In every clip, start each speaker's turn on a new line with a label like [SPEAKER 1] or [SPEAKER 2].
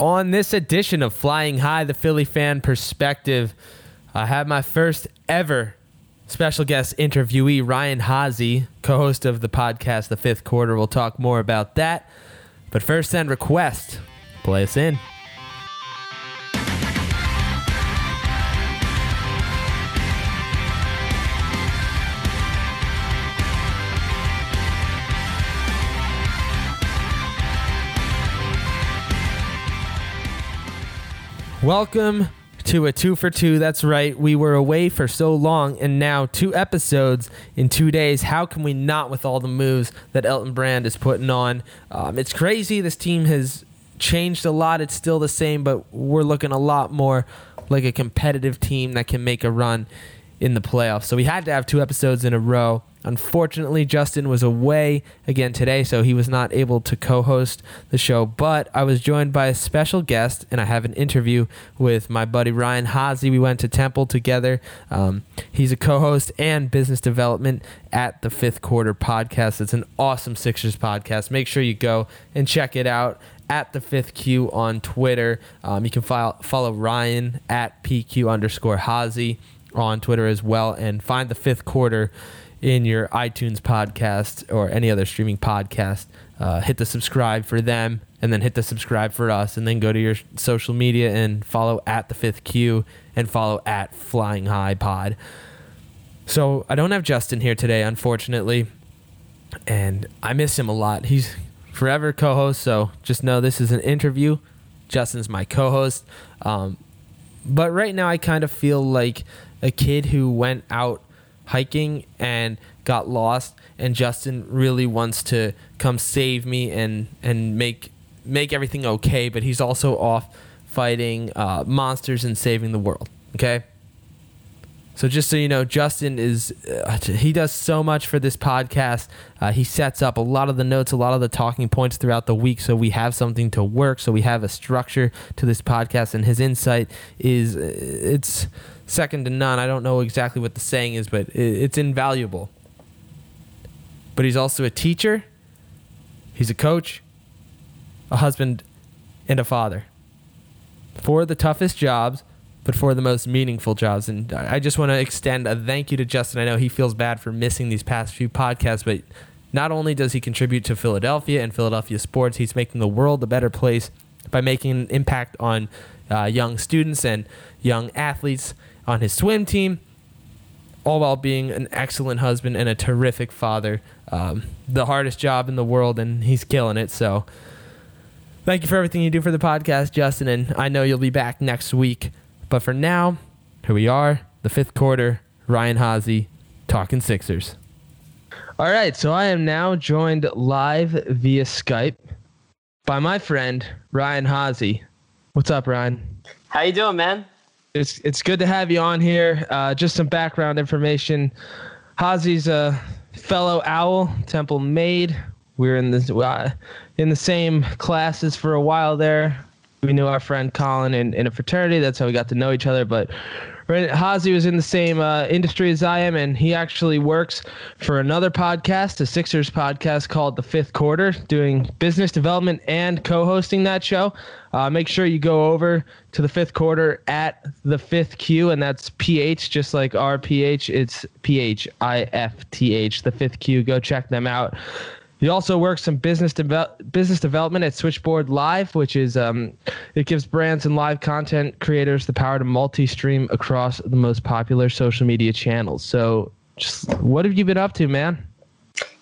[SPEAKER 1] On this edition of Phlying High, the Philly fan perspective, I have my first ever special guest interviewee, Ryan Haase, co host of the podcast The Phifth Quarter. We'll talk more about that. But first, send request. Play us in. Welcome to a two for two. That's right. We were away for so long, and now two episodes in two days. How can we not with all the moves that Elton Brand is putting on? Um, it's crazy. This team has changed a lot. It's still the same, but we're looking a lot more like a competitive team that can make a run in the playoffs. So we had to have two episodes in a row. Unfortunately, Justin was away again today, so he was not able to co host the show. But I was joined by a special guest, and I have an interview with my buddy Ryan Haase. We went to Temple together. Um, he's a co host and business development at the Phifth Quarter podcast. It's an awesome Sixers podcast. Make sure you go and check it out at the fifth Q on Twitter. Um, you can file, follow Ryan at PQ underscore Haase on Twitter as well and find the fifth quarter in your iTunes podcast or any other streaming podcast. Uh, hit the subscribe for them and then hit the subscribe for us and then go to your social media and follow at the fifth Q and follow at Phlying High Pod. So I don't have Justin here today, unfortunately, and I miss him a lot. He's forever co-host, so just know this is an interview. Justin's my co-host, um, but right now I kind of feel like a kid who went out hiking and got lost and Justin really wants to come save me and and make make everything okay but he's also off fighting uh, monsters and saving the world okay? So just so you know Justin is uh, he does so much for this podcast. Uh, he sets up a lot of the notes a lot of the talking points throughout the week so we have something to work so we have a structure to this podcast and his insight is uh, it's second to none. I don't know exactly what the saying is, but it's invaluable. But he's also a teacher, he's a coach, a husband, and a father. For the toughest jobs, but for the most meaningful jobs. And I just want to extend a thank you to Justin. I know he feels bad for missing these past few podcasts, but not only does he contribute to Philadelphia and Philadelphia sports, he's making the world a better place by making an impact on uh, young students and young athletes on his swim team, all while being an excellent husband and a terrific father. Um, the hardest job in the world, and he's killing it. So, thank you for everything you do for the podcast, Justin. And I know you'll be back next week. But for now, here we are, the fifth quarter. Ryan Haase, talking Sixers. All right, so I am now joined live via Skype by my friend Ryan Haase. What's up, Ryan?
[SPEAKER 2] How you doing, man?
[SPEAKER 1] It's it's good to have you on here. Uh, just some background information. Haase's a fellow owl, Temple Made. We are in the uh, in the same classes for a while there. We knew our friend Colin in, in a fraternity. That's how we got to know each other. But Haase was in the same uh, industry as I am, and he actually works for another podcast, a Sixers podcast called The Phifth Quarter, doing business development and co-hosting that show. Uh, make sure you go over to the Phifth Quarter at the Phifth Q, and that's PH, just like RPH. It's P H I F T H, the Phifth Q. Go check them out. He also works some business business development at Switchboard Live, which is um, it gives brands and live content creators the power to multi-stream across the most popular social media channels. So, just what have you been up to, man?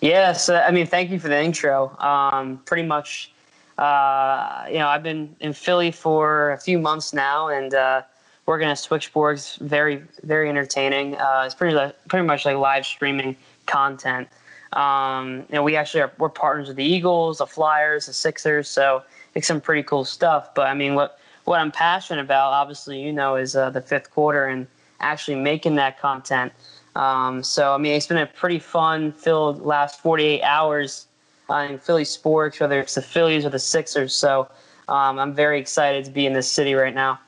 [SPEAKER 2] Yes, uh, I mean, thank you for the intro. Um, pretty much, uh, you know, I've been in Philly for a few months now, and uh, working at Switchboard's very, very entertaining. Uh, it's pretty, pretty much like live streaming content. Um, you know, we actually are we're partners with the Eagles, the Flyers, the Sixers, so it's some pretty cool stuff. But I mean, what what I'm passionate about, obviously, you know, is uh, the fifth quarter and actually making that content. Um, so I mean, it's been a pretty fun filled last 48 hours uh, in Philly sports, whether it's the Phillies or the Sixers. So um, I'm very excited to be in this city right now.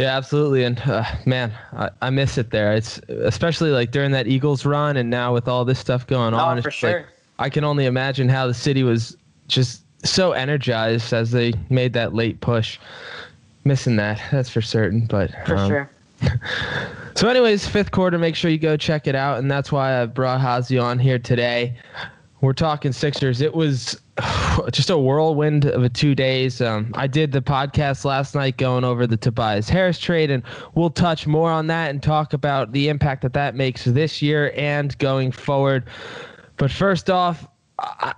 [SPEAKER 1] Yeah, absolutely. And uh, man, I, I, miss it there. It's especially like during that Eagles run, and now with all this stuff going
[SPEAKER 2] oh,
[SPEAKER 1] on.
[SPEAKER 2] for sure.
[SPEAKER 1] Like, I can only imagine how the city was just so energized as they made that late push. Missing that, that's for certain. But
[SPEAKER 2] for um, sure.
[SPEAKER 1] so, anyways, fifth quarter. Make sure you go check it out, and that's why I brought Hazy on here today. We're talking Sixers. It was just a whirlwind of a two days. Um, I did the podcast last night going over the Tobias Harris trade, and we'll touch more on that and talk about the impact that that makes this year and going forward. But first off,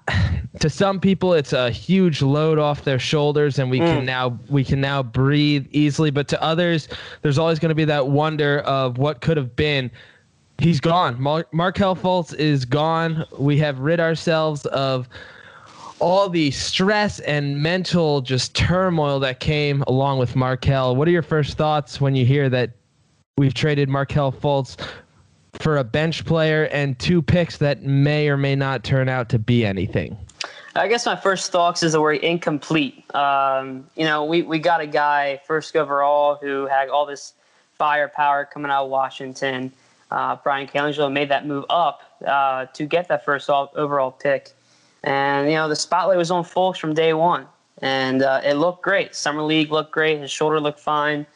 [SPEAKER 1] to some people it's a huge load off their shoulders and we mm. can now we can now breathe easily but to others there's always going to be that wonder of what could have been he's gone Mar- Markelle Fultz is gone we have rid ourselves of all the stress and mental just turmoil that came along with Markelle. what are your first thoughts when you hear that we've traded Markelle Fultz for a bench player and two picks that may or may not turn out to be anything?
[SPEAKER 2] I guess my first thoughts is the word incomplete. Um, you know, we, we got a guy first overall who had all this firepower coming out of Washington. Uh, Bryan Colangelo made that move up uh, to get that first overall pick. And, you know, the spotlight was on Fultz from day one. And uh, it looked great. Summer League looked great. His shoulder looked fine.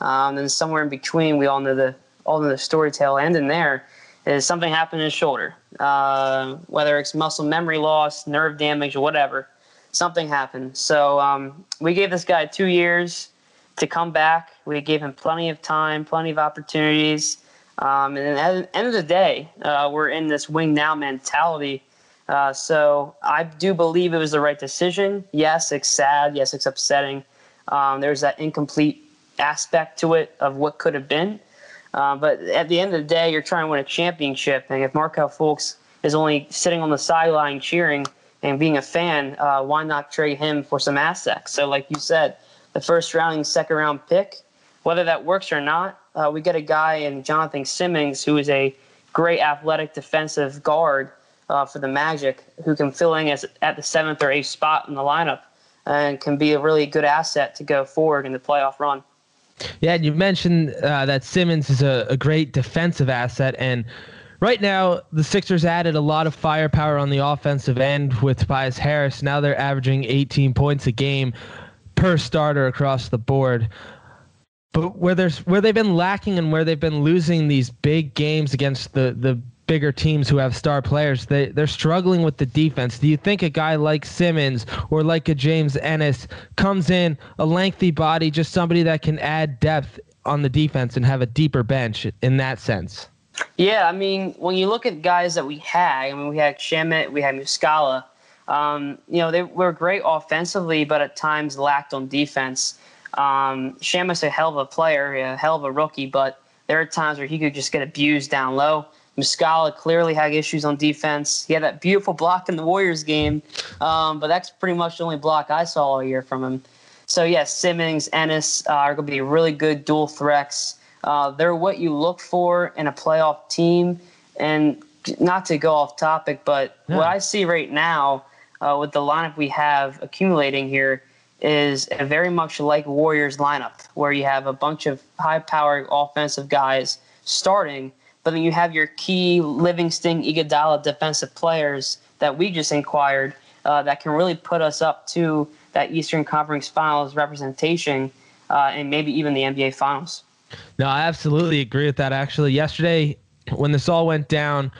[SPEAKER 2] Um, and somewhere in between, we all know the all in the story tail end in there is something happened in his shoulder, uh, whether it's muscle memory loss, nerve damage, or whatever. Something happened. So um, we gave this guy two years to come back. We gave him plenty of time, plenty of opportunities. Um, and at the end of the day, uh, we're in this wing now mentality. Uh, so I do believe it was the right decision. Yes, it's sad. Yes, it's upsetting. Um, there's that incomplete aspect to it of what could have been. Uh, but at the end of the day, you're trying to win a championship. And if Markelle Fultz is only sitting on the sideline cheering and being a fan, uh, why not trade him for some assets? So, like you said, the first round and second round pick, whether that works or not, uh, we get a guy in Jonathan Simmons who is a great athletic defensive guard uh, for the Magic who can fill in as, at the seventh or eighth spot in the lineup and can be a really good asset to go forward in the playoff run.
[SPEAKER 1] Yeah, you mentioned uh, that Simmons is a, a great defensive asset, and right now the Sixers added a lot of firepower on the offensive end with Tobias Harris. Now they're averaging 18 points a game per starter across the board. But where there's where they've been lacking and where they've been losing these big games against the the bigger teams who have star players, they they're struggling with the defense. Do you think a guy like Simmons or like a James Ennis comes in a lengthy body, just somebody that can add depth on the defense and have a deeper bench in that sense?
[SPEAKER 2] Yeah, I mean, when you look at guys that we had, I mean, we had Shamet, we had Muscala. Um, you know, they were great offensively, but at times lacked on defense. Um, Shamet's a hell of a player, a hell of a rookie, but there are times where he could just get abused down low. Muscala clearly had issues on defense. He had that beautiful block in the Warriors game, um, but that's pretty much the only block I saw all year from him. So, yes, Simmons, Ennis uh, are going to be really good dual threats. Uh, they're what you look for in a playoff team. And not to go off topic, but yeah. what I see right now uh, with the lineup we have accumulating here is very much like Warriors lineup, where you have a bunch of high powered offensive guys starting – but then you have your key Livingston, Iguodala defensive players that we just inquired uh, that can really put us up to that Eastern Conference Finals representation uh, and maybe even the NBA Finals.
[SPEAKER 1] No, I absolutely agree with that. Actually, yesterday when this all went down,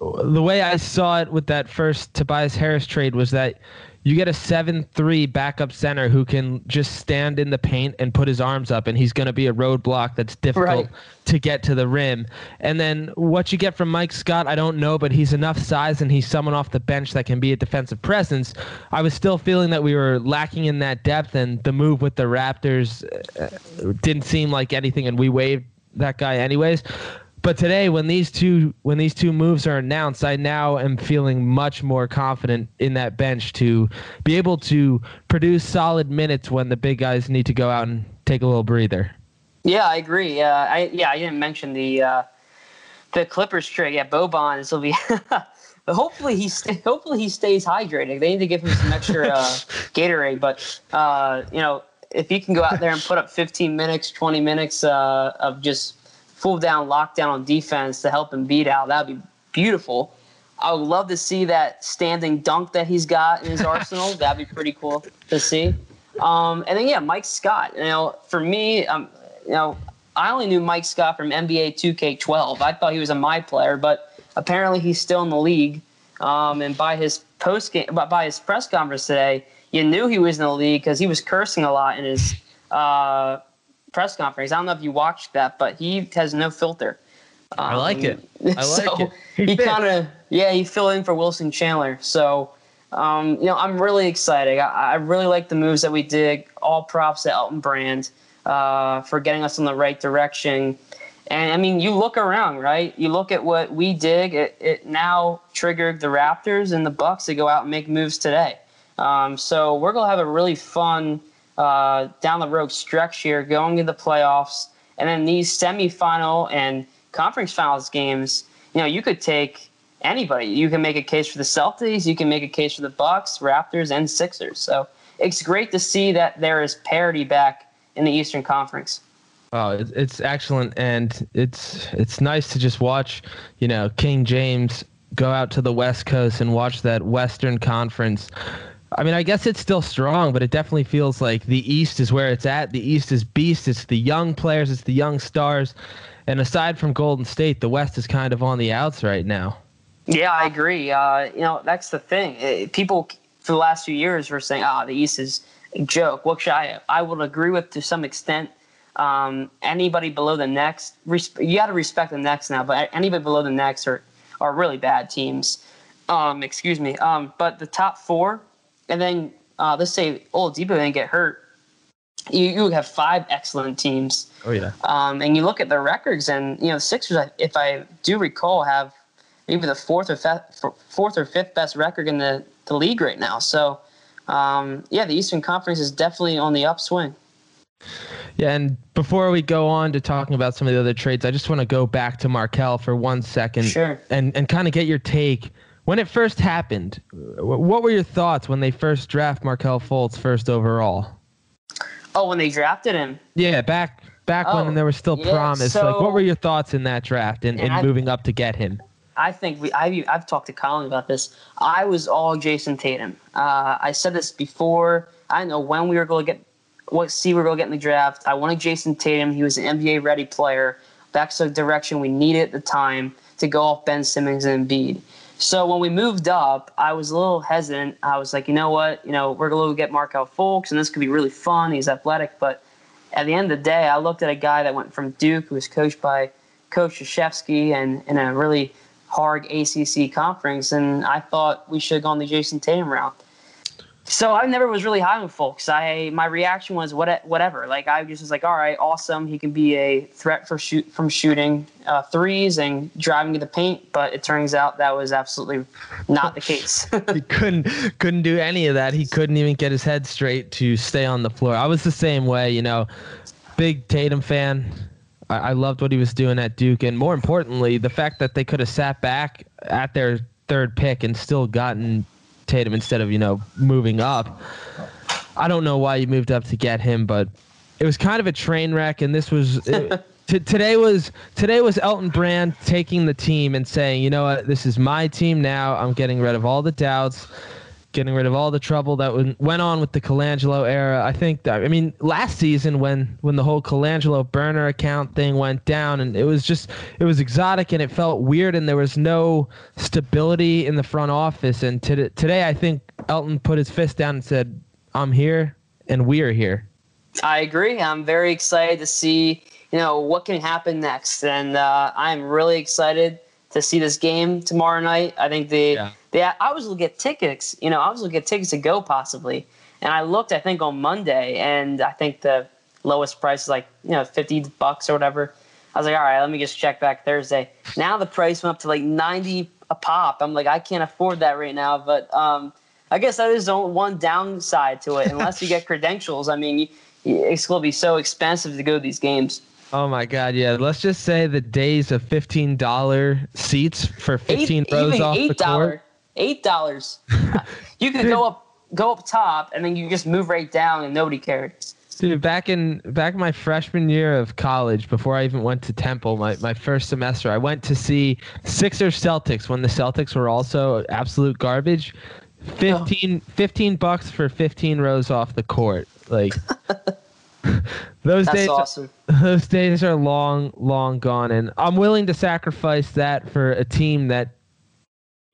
[SPEAKER 1] the way I saw it with that first Tobias Harris trade was that you get a 7-3 backup center who can just stand in the paint and put his arms up and he's going to be a roadblock that's difficult right. to get to the rim. And then what you get from mike scott i don't know but he's enough size and he's someone off the bench that can be a defensive presence. I was still feeling that we were lacking in that depth and the move with the raptors uh, didn't seem like anything and we waived that guy anyways but today, when these two when these two moves are announced, I now am feeling much more confident in that bench to be able to produce solid minutes when the big guys need to go out and take a little breather.
[SPEAKER 2] Yeah, I agree. Uh, I yeah, I didn't mention the uh, the Clippers trade. Yeah, Boban. Will be. but hopefully he st- hopefully he stays hydrated. They need to give him some extra uh, Gatorade. But uh, you know, if he can go out there and put up 15 minutes, 20 minutes uh, of just full down lockdown on defense to help him beat out. That'd be beautiful. I would love to see that standing dunk that he's got in his arsenal. That'd be pretty cool to see. Um, and then yeah, Mike Scott. You know, for me, um, you know, I only knew Mike Scott from NBA 2K12. I thought he was a my player, but apparently he's still in the league. Um, and by his post game, by his press conference today, you knew he was in the league because he was cursing a lot in his uh, press conference. I don't know if you watched that, but he has no filter.
[SPEAKER 1] Um, I like it. I like
[SPEAKER 2] so
[SPEAKER 1] it.
[SPEAKER 2] He, he kind of yeah, he filled in for Wilson Chandler. So um, you know, I'm really excited. I, I, really like the moves that we did. All props to Elton Brand uh, for getting us in the right direction. And I mean, you look around, right? You look at what we did. It, it now triggered the Raptors and the Bucks to go out and make moves today. Um, so we're gonna have a really fun uh, down the road stretch here, going to the playoffs, and then these semifinal and conference finals games. You know, you could take anybody. You can make a case for the Celtics. You can make a case for the Bucks, Raptors, and Sixers. So it's great to see that there is parity back in the Eastern Conference.
[SPEAKER 1] Oh, it's excellent, and it's it's nice to just watch, you know, King James go out to the West Coast and watch that Western Conference. I mean, I guess it's still strong, but it definitely feels like the East is where it's at. The East is beast. It's the young players. It's the young stars. And aside from Golden State, the West is kind of on the outs right now.
[SPEAKER 2] Yeah, I agree. Uh, you know, that's the thing. Uh, people for the last few years were saying, "Ah, oh, the East is a joke," which I I would agree with to some extent. Um, anybody below the next, you got to respect the next now. But anybody below the next are are really bad teams. Um, excuse me. Um, but the top four, and then uh, let's say Oladipo didn't get hurt. You, you have five excellent teams.
[SPEAKER 1] Oh yeah.
[SPEAKER 2] Um, and you look at the records, and you know the Sixers, if I do recall, have maybe the fourth or fifth, fourth or fifth best record in the, the league right now. So, um, yeah, the Eastern Conference is definitely on the upswing.
[SPEAKER 1] Yeah, and before we go on to talking about some of the other trades, I just want to go back to Markelle for one second,
[SPEAKER 2] sure.
[SPEAKER 1] and and kind of get your take. When it first happened, what were your thoughts when they first draft Markelle Fultz first overall?
[SPEAKER 2] Oh, when they drafted him?
[SPEAKER 1] Yeah, back back oh, when there was still yeah, promise. So, like, what were your thoughts in that draft and, and, and moving up to get him?
[SPEAKER 2] I think we I've, I've talked to Colin about this. I was all Jayson Tatum. Uh, I said this before. I know when we were going to get what seed we were going to get in the draft. I wanted Jayson Tatum. He was an NBA ready player. That's the direction we needed at the time to go off Ben Simmons and Embiid. So when we moved up, I was a little hesitant. I was like, you know what? You know, we're going to go get Markelle Fultz, and this could be really fun. He's athletic, but at the end of the day, I looked at a guy that went from Duke, who was coached by Coach Krzyzewski, and in a really hard ACC conference, and I thought we should have gone the Jayson Tatum route. So I never was really high on Fultz. I my reaction was what whatever. Like I just was like, all right, awesome. He can be a threat for shoot from shooting uh, threes and driving to the paint. But it turns out that was absolutely not the case.
[SPEAKER 1] he couldn't couldn't do any of that. He couldn't even get his head straight to stay on the floor. I was the same way. You know, big Tatum fan. I, I loved what he was doing at Duke, and more importantly, the fact that they could have sat back at their third pick and still gotten Tatum instead of you know moving up. I don't know why you moved up to get him, but it was kind of a train wreck, and this was. It, t- today was today was Elton Brand taking the team and saying, you know what, this is my team now. I'm getting rid of all the doubts getting rid of all the trouble that went on with the Colangelo era. I think that, I mean, last season when when the whole Colangelo burner account thing went down and it was just it was exotic and it felt weird and there was no stability in the front office and to, today I think Elton put his fist down and said, "I'm here and we're here."
[SPEAKER 2] I agree. I'm very excited to see, you know, what can happen next and uh, I'm really excited to see this game tomorrow night. I think the yeah yeah, I was looking at tickets. You know, I was looking at tickets to go possibly, and I looked. I think on Monday, and I think the lowest price is like you know fifty bucks or whatever. I was like, all right, let me just check back Thursday. Now the price went up to like ninety a pop. I'm like, I can't afford that right now. But um, I guess that is the one downside to it. Unless you get credentials, I mean, it's going to be so expensive to go to these games.
[SPEAKER 1] Oh my God! Yeah, let's just say the days of fifteen dollar seats for fifteen Eight, rows off the court
[SPEAKER 2] eight dollars. you could go up go up top and then you just move right down and nobody cares.
[SPEAKER 1] Dude, back in back in my freshman year of college, before I even went to Temple, my, my first semester, I went to see Sixers Celtics when the Celtics were also absolute garbage. 15, 15 bucks for 15 rows off the court. Like those
[SPEAKER 2] That's
[SPEAKER 1] days
[SPEAKER 2] awesome.
[SPEAKER 1] those days are long long gone and I'm willing to sacrifice that for a team that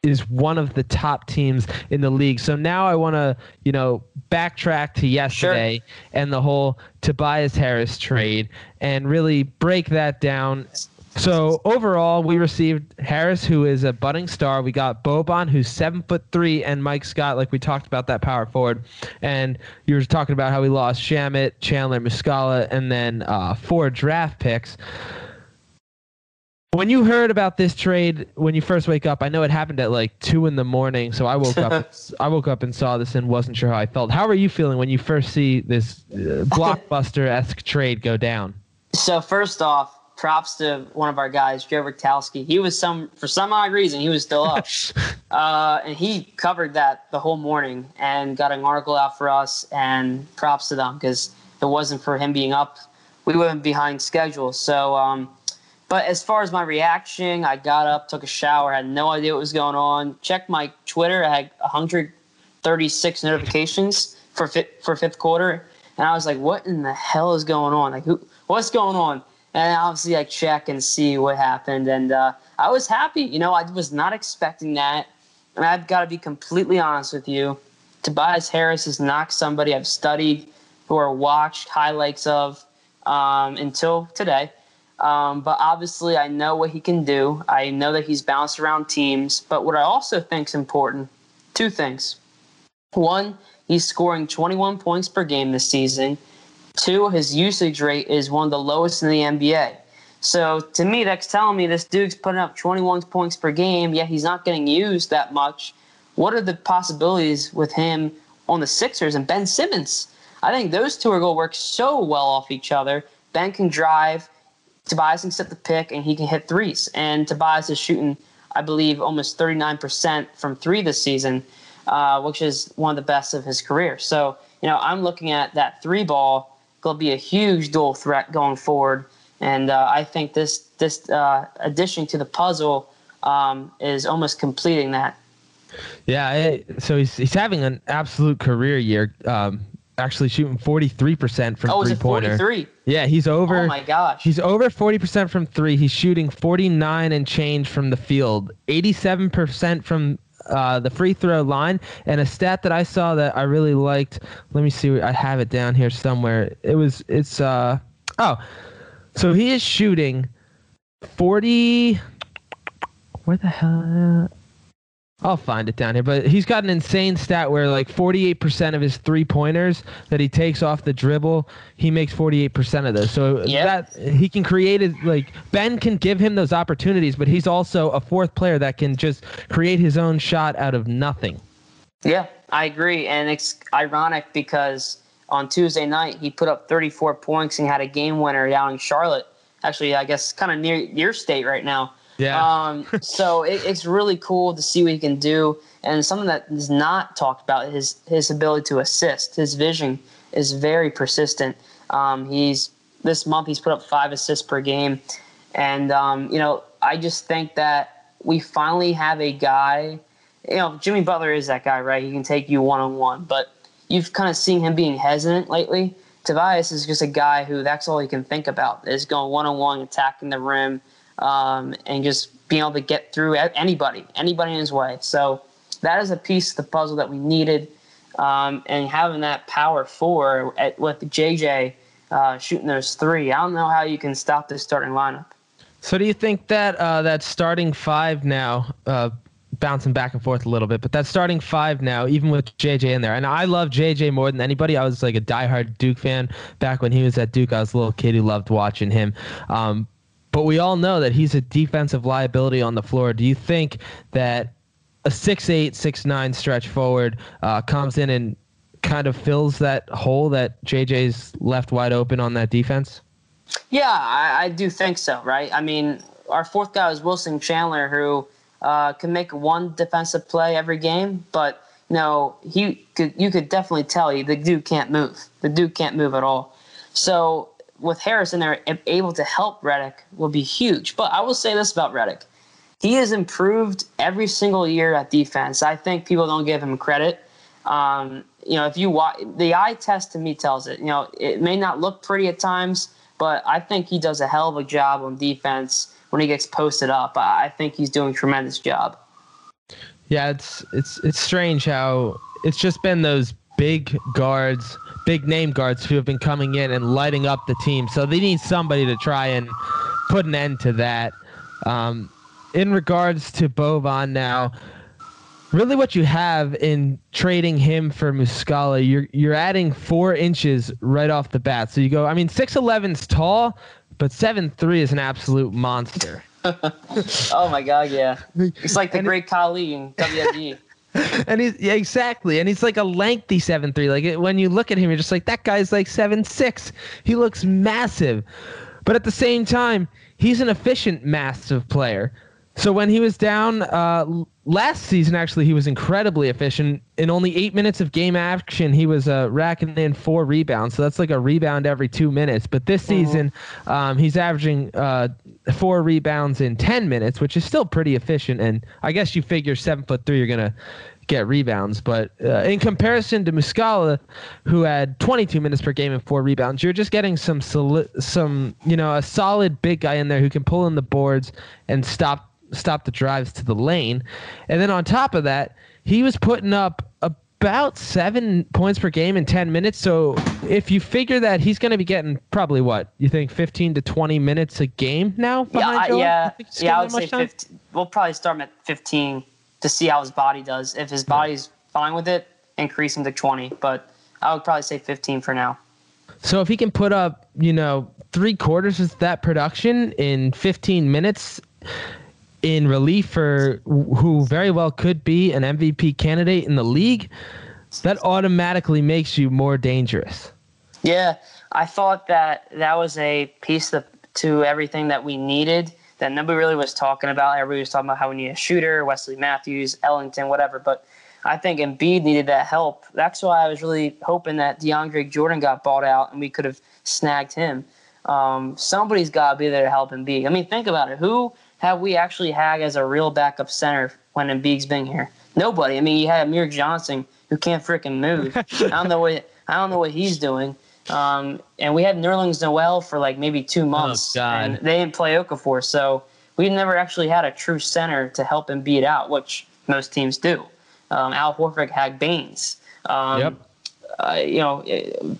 [SPEAKER 1] is one of the top teams in the league. So now I want to, you know, backtrack to yesterday and the whole Tobias Harris trade and really break that down. So overall, we received Harris, who is a budding star. We got Boban, who's seven foot three, and Mike Scott, like we talked about that power forward. And you were talking about how we lost Shamet, Chandler, Muscala, and then uh, four draft picks. When you heard about this trade when you first wake up, I know it happened at like two in the morning. So I woke up, I woke up and saw this and wasn't sure how I felt. How are you feeling when you first see this uh, blockbuster esque trade go down?
[SPEAKER 2] So first off, props to one of our guys, Joe Rikowski. He was some for some odd reason he was still up, uh, and he covered that the whole morning and got an article out for us. And props to them because if it wasn't for him being up, we would have been behind schedule. So, um, but as far as my reaction, I got up, took a shower, had no idea what was going on. Checked my Twitter, I had 136 notifications for for fifth quarter, and I was like, "What in the hell is going on? Like, who? What's going on?" And obviously, I check and see what happened, and uh, I was happy. You know, I was not expecting that, and I've got to be completely honest with you. Tobias Harris is not somebody I've studied or watched highlights of um, until today. Um, but obviously, I know what he can do. I know that he's bounced around teams. But what I also think is important two things. One, he's scoring 21 points per game this season. Two, his usage rate is one of the lowest in the NBA. So to me, that's telling me this dude's putting up 21 points per game, yet he's not getting used that much. What are the possibilities with him on the Sixers and Ben Simmons? I think those two are going to work so well off each other. Ben can drive, Tobias can set the pick, and he can hit threes. And Tobias is shooting, I believe, almost 39% from three this season, uh, which is one of the best of his career. So, you know, I'm looking at that three ball going to be a huge dual threat going forward. And uh, I think this this uh, addition to the puzzle um, is almost completing that.
[SPEAKER 1] Yeah, so he's he's having an absolute career year. Um, actually shooting forty three percent from
[SPEAKER 2] Oh, it
[SPEAKER 1] pointer.
[SPEAKER 2] 43?
[SPEAKER 1] Yeah, he's over.
[SPEAKER 2] Oh my gosh.
[SPEAKER 1] He's over 40% from three. He's shooting 49 and change from the field, 87% from uh, the free throw line. And a stat that I saw that I really liked. Let me see. I have it down here somewhere. It was. It's. Uh. Oh. So he is shooting 40. Where the hell? I'll find it down here, but he's got an insane stat where like 48% of his three pointers that he takes off the dribble, he makes 48% of those. So
[SPEAKER 2] Yep.
[SPEAKER 1] that he can create it like Ben can give him those opportunities, but he's also a fourth player that can just create his own shot out of nothing.
[SPEAKER 2] Yeah, I agree. And it's ironic because on Tuesday night, he put up 34 points and had a game winner down in Charlotte. Actually, I guess kind of near your state right now.
[SPEAKER 1] Yeah.
[SPEAKER 2] Um, so it, it's really cool to see what he can do. And something that is not talked about is his ability to assist. His vision is very persistent. Um, he's this month he's put up five assists per game, and um, you know I just think that we finally have a guy. You know, Jimmy Butler is that guy, right? He can take you one on one, but you've kind of seen him being hesitant lately. Tobias is just a guy who that's all he can think about is going one on one, attacking the rim, um, and just being able to get through anybody, anybody in his way. So that is a piece of the puzzle that we needed, um, and having that power four at, with JJ uh, shooting those three. I don't know how you can stop this starting lineup.
[SPEAKER 1] So do you think that uh, that starting five now, uh, bouncing back and forth a little bit, but that starting five now, even with JJ in there, and I love JJ more than anybody. I was like a diehard Duke fan back when he was at Duke. I was a little kid who loved watching him. Um, but we all know that he's a defensive liability on the floor. Do you think that a six eight, six nine stretch forward uh, comes in and kind of fills that hole that JJ's left wide open on that defense?
[SPEAKER 2] Yeah, I, I do think so, right? I mean, our fourth guy is Wilson Chandler, who uh, can make one defensive play every game, but no, he could. You could definitely tell he, the dude can't move. The dude can't move at all. So with Harris in there, able to help Redick will be huge. But I will say this about Redick. he has improved every single year at defense. I think people don't give him credit. Um, you know, if you watch the eye test to me tells it. You know, it may not look pretty at times, but I think he does a hell of a job on defense when he gets posted up. I think he's doing a tremendous job.
[SPEAKER 1] Yeah, it's it's it's strange how it's just been those big guards, big name guards who have been coming in and lighting up the team. So they need somebody to try and put an end to that. Um, in regards to Boban now, really what you have in trading him for Muscala, you're you're adding four inches right off the bat. So you go, I mean, six eleven's tall, but seven three is an absolute monster.
[SPEAKER 2] oh my god, yeah. It's like the and great Khali in WWE.
[SPEAKER 1] and he's yeah, exactly, and he's like a lengthy seven three. Like when you look at him, you're just like that guy's like seven six. He looks massive, but at the same time, he's an efficient, massive player. So when he was down uh, last season, actually, he was incredibly efficient. In only eight minutes of game action, he was uh, racking in four rebounds. So that's like a rebound every two minutes. But this mm-hmm. season, um, he's averaging uh, four rebounds in ten minutes, which is still pretty efficient. And I guess you figure seven foot three, you're gonna get rebounds. But uh, in comparison to Muscala, who had 22 minutes per game and four rebounds, you're just getting some soli- some you know a solid big guy in there who can pull in the boards and stop stop the drives to the lane. And then on top of that, he was putting up about seven points per game in 10 minutes. So if you figure that he's going to be getting probably what you think 15 to 20 minutes a game now?
[SPEAKER 2] Yeah, I, yeah, yeah. I would say 15, we'll probably start him at 15 to see how his body does. If his body's fine with it, increase him to 20. But I would probably say 15 for now.
[SPEAKER 1] So if he can put up, you know, three quarters of that production in 15 minutes, in relief for who very well could be an MVP candidate in the league, that automatically makes you more dangerous.
[SPEAKER 2] Yeah, I thought that that was a piece of, to everything that we needed that nobody really was talking about. Everybody was talking about how we need a shooter, Wesley Matthews, Ellington, whatever. But I think Embiid needed that help. That's why I was really hoping that DeAndre Jordan got bought out and we could have snagged him. Um, somebody's got to be there to help Embiid. I mean, think about it. Who have we actually had as a real backup center when Embiid's been here? Nobody. I mean, you had Amir Johnson who can't freaking move. I don't know what I don't know what he's doing. Um, and we had Nerlens Noel for like maybe two months, oh, and they didn't play Okafor, so we never actually had a true center to help him beat out, which most teams do. Um, Al Horford had Baynes. Um, yep. Uh, you know,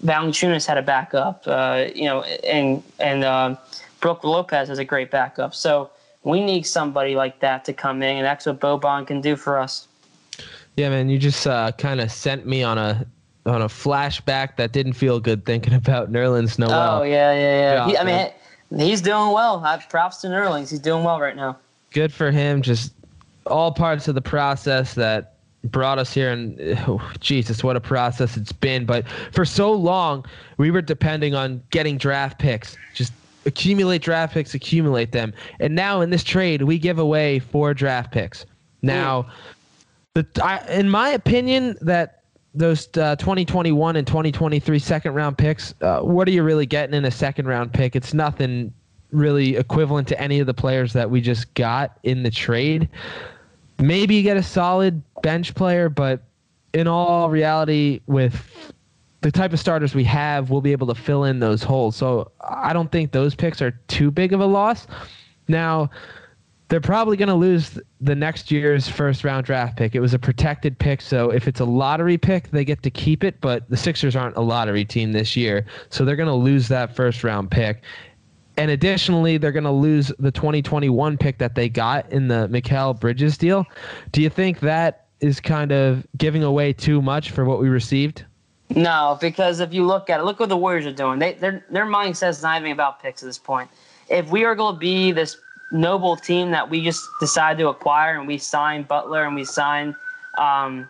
[SPEAKER 2] Valanciunas had a backup. Uh, you know, and and uh, Brook Lopez has a great backup. So we need somebody like that to come in, and that's what Boban can do for us.
[SPEAKER 1] Yeah, man, you just uh, kind of sent me on a on a flashback that didn't feel good thinking about Nerlens Noel.
[SPEAKER 2] Oh yeah, yeah, yeah. He, I mean, he's doing well. I props to Nerlens. He's doing well right now.
[SPEAKER 1] Good for him. Just all parts of the process that brought us here and oh, jesus what a process it's been but for so long we were depending on getting draft picks just accumulate draft picks, accumulate them. And now in this trade, we give away four draft picks. Now, the I, in my opinion, that those uh, 2021 and 2023 second round picks, uh, what are you really getting in a second round pick? It's nothing really equivalent to any of the players that we just got in the trade. Maybe you get a solid bench player, but in all reality, with the type of starters we have will be able to fill in those holes. So I don't think those picks are too big of a loss. Now, they're probably going to lose the next year's first round draft pick. It was a protected pick, so if it's a lottery pick, they get to keep it, but the Sixers aren't a lottery team this year, so they're going to lose that first round pick. And additionally, they're going to lose the 2021 pick that they got in the Mikal Bridges deal. Do you think that is kind of giving away too much for what we received?
[SPEAKER 2] No, because if you look at it, look what the Warriors are doing. They their their mindset is not even about picks at this point. If we are going to be this noble team that we just decide to acquire and we sign Butler and we sign, um,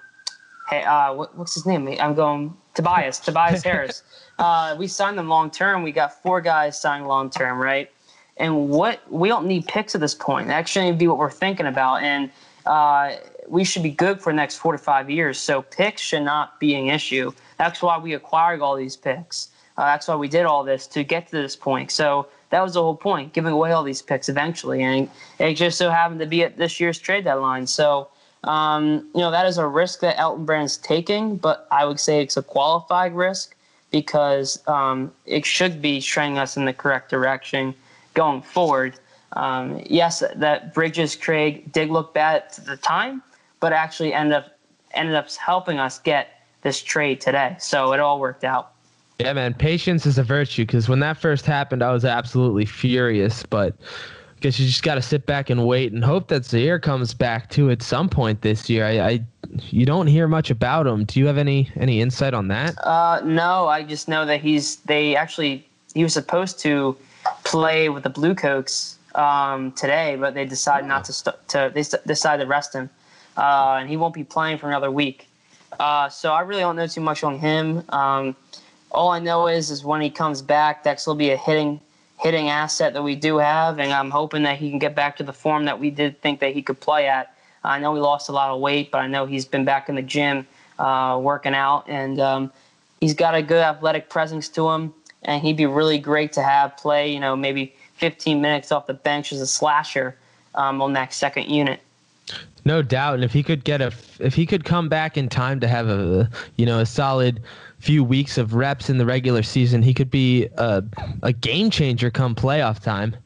[SPEAKER 2] hey, uh, what, what's his name? I'm going Tobias, Tobias Harris. Uh, we signed them long term. We got four guys signed long term, right? And what we don't need picks at this point. That shouldn't be what we're thinking about. And uh, we should be good for the next four to five years. So picks should not be an issue. That's why we acquired all these picks. Uh, that's why we did all this to get to this point. So that was the whole point, giving away all these picks eventually, and it just so happened to be at this year's trade deadline. So. Um, you know that is a risk that Elton Brand's taking, but I would say it's a qualified risk because um, it should be trending us in the correct direction going forward. Um, yes, that Bridges Craig did look bad at the time, but actually ended up ended up helping us get this trade today. So it all worked out.
[SPEAKER 1] Yeah, man. Patience is a virtue because when that first happened, I was absolutely furious. But I guess you just got to sit back and wait and hope that Zhaire comes back too at some point this year. I, I you don't hear much about him. Do you have any any insight on that?
[SPEAKER 2] Uh, no, I just know that he's they actually he was supposed to play with the Blue Coats um, today, but they decided oh. not to st- to they st- decided to rest him, uh, and he won't be playing for another week. Uh, so I really don't know too much on him. Um, all I know is is when he comes back, Dex will be a hitting hitting asset that we do have, and I'm hoping that he can get back to the form that we did think that he could play at. I know he lost a lot of weight, but I know he's been back in the gym uh, working out, and um, he's got a good athletic presence to him, and he'd be really great to have play. You know, maybe 15 minutes off the bench as a slasher um, on that second unit.
[SPEAKER 1] No doubt, and if he could get a, if he could come back in time to have a, you know, a solid few weeks of reps in the regular season, he could be a, a game changer come playoff time.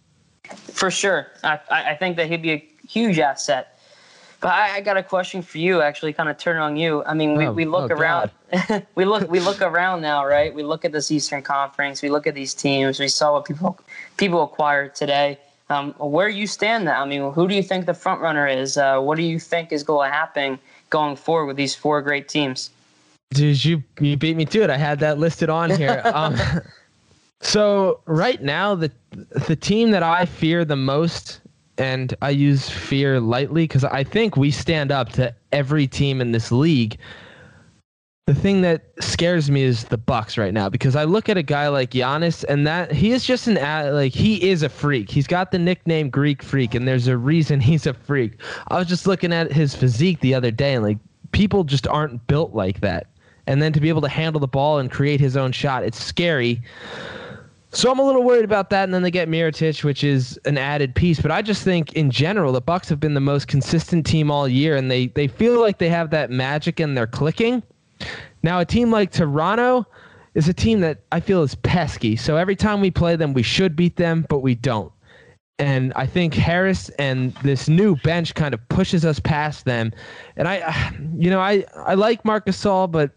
[SPEAKER 2] For sure, I, I think that he'd be a huge asset. But I, I got a question for you, actually, kind of turn on you. I mean, we, oh, we look oh around, we look we look around now, right? We look at this Eastern Conference, we look at these teams, we saw what people people acquired today. Um, where you stand now? I mean, who do you think the front runner is? Uh, what do you think is going to happen going forward with these four great teams?
[SPEAKER 1] Dude, you you beat me to it. I had that listed on here. um, so right now, the the team that I fear the most, and I use fear lightly because I think we stand up to every team in this league. The thing that scares me is the Bucks right now because I look at a guy like Giannis and that he is just an like he is a freak. He's got the nickname Greek Freak and there's a reason he's a freak. I was just looking at his physique the other day and like people just aren't built like that and then to be able to handle the ball and create his own shot, it's scary. So I'm a little worried about that, and then they get Mirotic, which is an added piece. But I just think in general, the Bucks have been the most consistent team all year, and they they feel like they have that magic and they're clicking. Now a team like Toronto is a team that I feel is pesky. So every time we play them, we should beat them, but we don't. And I think Harris and this new bench kind of pushes us past them. And I, you know, I I like Marcus Gasol, but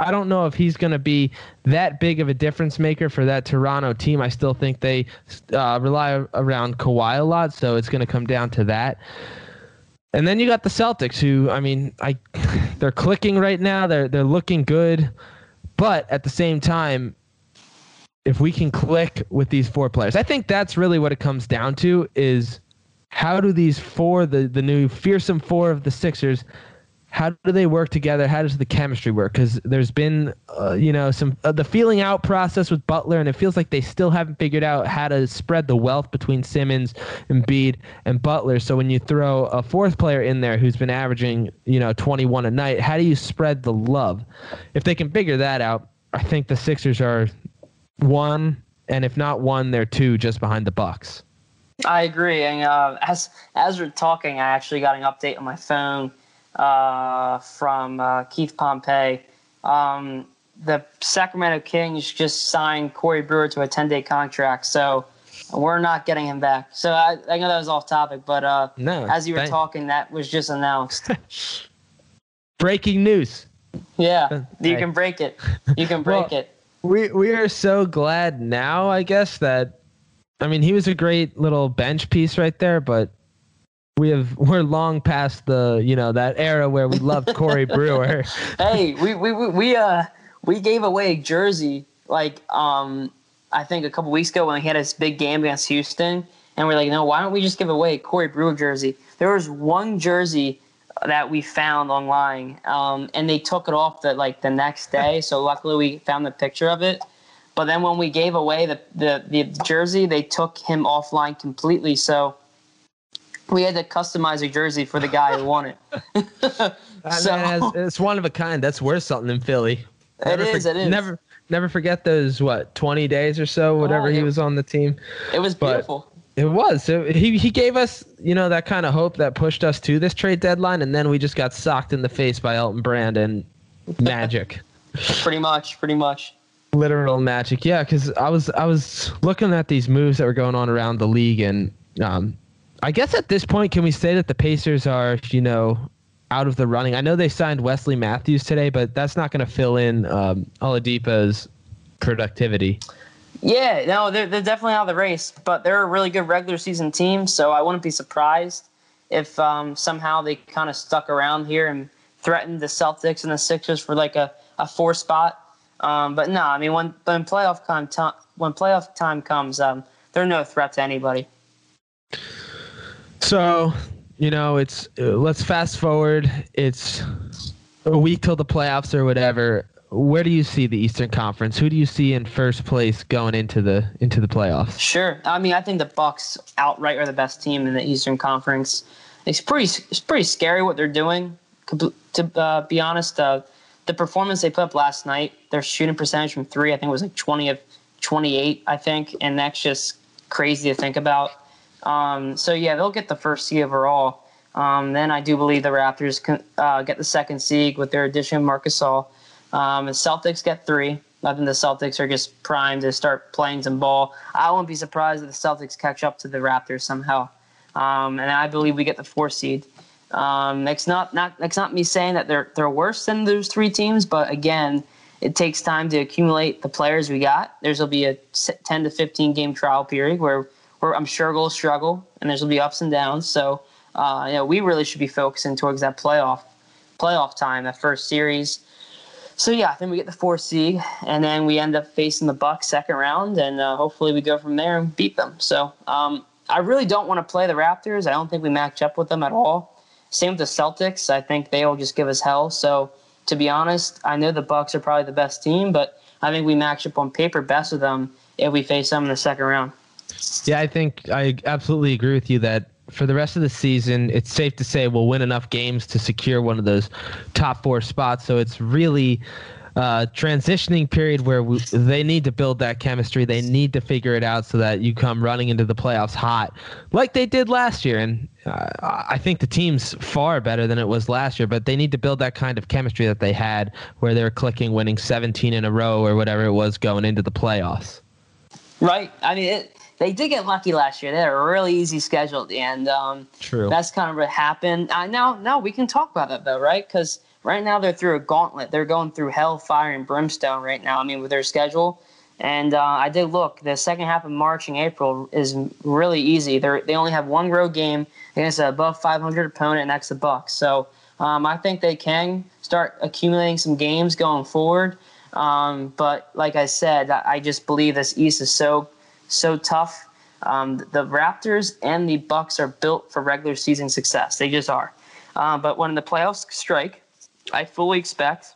[SPEAKER 1] I don't know if he's going to be that big of a difference maker for that Toronto team. I still think they uh, rely around Kawhi a lot, so it's going to come down to that. And then you got the Celtics, who I mean, I they're clicking right now. They're they're looking good, but at the same time, if we can click with these four players, I think that's really what it comes down to. Is how do these four, the the new fearsome four of the Sixers, how do they work together? How does the chemistry work? Because there's been, uh, you know, some uh, the feeling out process with Butler, and it feels like they still haven't figured out how to spread the wealth between Simmons, Embiid, and Butler. So when you throw a fourth player in there who's been averaging, you know, 21 a night, how do you spread the love? If they can figure that out, I think the Sixers are one, and if not one, they're two, just behind the Bucks.
[SPEAKER 2] I agree, and uh, as as we're talking, I actually got an update on my phone uh, from uh, Keith Pompey. Um, the Sacramento Kings just signed Corey Brewer to a 10 day contract. So we're not getting him back. So I, I know that was off topic, but uh, no, as you were talking, that was just announced.
[SPEAKER 1] Breaking news.
[SPEAKER 2] Yeah, you can break it. You can break well, it.
[SPEAKER 1] We we are so glad now, I guess that I mean he was a great little bench piece right there, but we have we're long past the you know that era where we loved Corey Brewer.
[SPEAKER 2] hey, we we we uh we gave away jersey like um I think a couple weeks ago when he had his big game against Houston, and we're like, no, why don't we just give away Corey Brewer jersey? There was one jersey that we found online, um, and they took it off the like the next day. So luckily we found the picture of it. But then when we gave away the, the, the jersey, they took him offline completely. So we had to customize a jersey for the guy who won it.
[SPEAKER 1] so, man, it's, it's, one of a kind. That's worth something in Philly.
[SPEAKER 2] Never it is. For, it is.
[SPEAKER 1] Never, never forget those what twenty days or so, whatever oh, he was on the team.
[SPEAKER 2] It was beautiful.
[SPEAKER 1] It was. he he gave us you know that kind of hope that pushed us to this trade deadline, and then we just got socked in the face by Elton Brand and magic.
[SPEAKER 2] pretty much. Pretty much
[SPEAKER 1] literal magic yeah because i was i was looking at these moves that were going on around the league and um, I guess at this point, can we say that the Pacers are, you know, out of the running? I know they signed Wesley Matthews today, but that's not going to fill in um, Oladipo's productivity.
[SPEAKER 2] Yeah, no, they're, they're definitely out of the race, but they're a really good regular season team, so I wouldn't be surprised if um, somehow they kind of stuck around here and threatened the Celtics and the Sixers for like a, a four spot. Um, but no, I mean when when playoff time when playoff time comes, um, they're no threat to anybody.
[SPEAKER 1] So, you know, it's uh, let's fast forward. It's a week till the playoffs or whatever. Where do you see the Eastern Conference? Who do you see in first place going into the into the playoffs?
[SPEAKER 2] Sure. I mean, I think the Bucks outright are the best team in the Eastern Conference. It's pretty it's pretty scary what they're doing. To uh, be honest, uh, the performance they put up last night, their shooting percentage from three, I think it was like twenty of twenty eight. I think, and that's just crazy to think about. Um, so yeah, they'll get the first seed overall. Um, then I do believe the Raptors can uh, get the second seed with their addition of Marc Gasol. Um, and Celtics get three. I think the Celtics are just primed to start playing some ball. I won't be surprised if the Celtics catch up to the Raptors somehow. Um, and I believe we get the four seed. Um, it's not not it's not me saying that they're they're worse than those three teams, but again, it takes time to accumulate the players we got. There's will be a 10 to 15 game trial period where where I'm sure we'll struggle and there's will be ups and downs. So, uh, you know, we really should be focusing towards that playoff playoff time, that first series. So yeah, then we get the four seed, and then we end up facing the Bucks second round, and uh, hopefully we go from there and beat them. So um, I really don't want to play the Raptors. I don't think we match up with them at all. Same with the Celtics. I think they will just give us hell. So to be honest, I know the Bucks are probably the best team, but I think we match up on paper best with them if we face them in the second round.
[SPEAKER 1] Yeah, I think I absolutely agree with you that for the rest of the season, it's safe to say we'll win enough games to secure one of those top four spots. So it's really uh, transitioning period where we, they need to build that chemistry. They need to figure it out so that you come running into the playoffs hot, like they did last year. And uh, I think the team's far better than it was last year, but they need to build that kind of chemistry that they had where they were clicking, winning 17 in a row or whatever it was going into the playoffs.
[SPEAKER 2] Right. I mean, it, they did get lucky last year. They had a really easy schedule, and um,
[SPEAKER 1] True.
[SPEAKER 2] That's kind of what happened. Uh, now, now we can talk about that though, right? Because right now they're through a gauntlet. They're going through hell, fire, and brimstone right now. I mean, with their schedule. And uh, I did look. The second half of March and April is really easy. They they only have one road game against an above 500 opponent, and that's the Bucks. So um, I think they can start accumulating some games going forward. Um, but like I said, I, I just believe this East is so so tough. Um, the Raptors and the Bucks are built for regular season success. They just are. Uh, but when the playoffs strike, I fully expect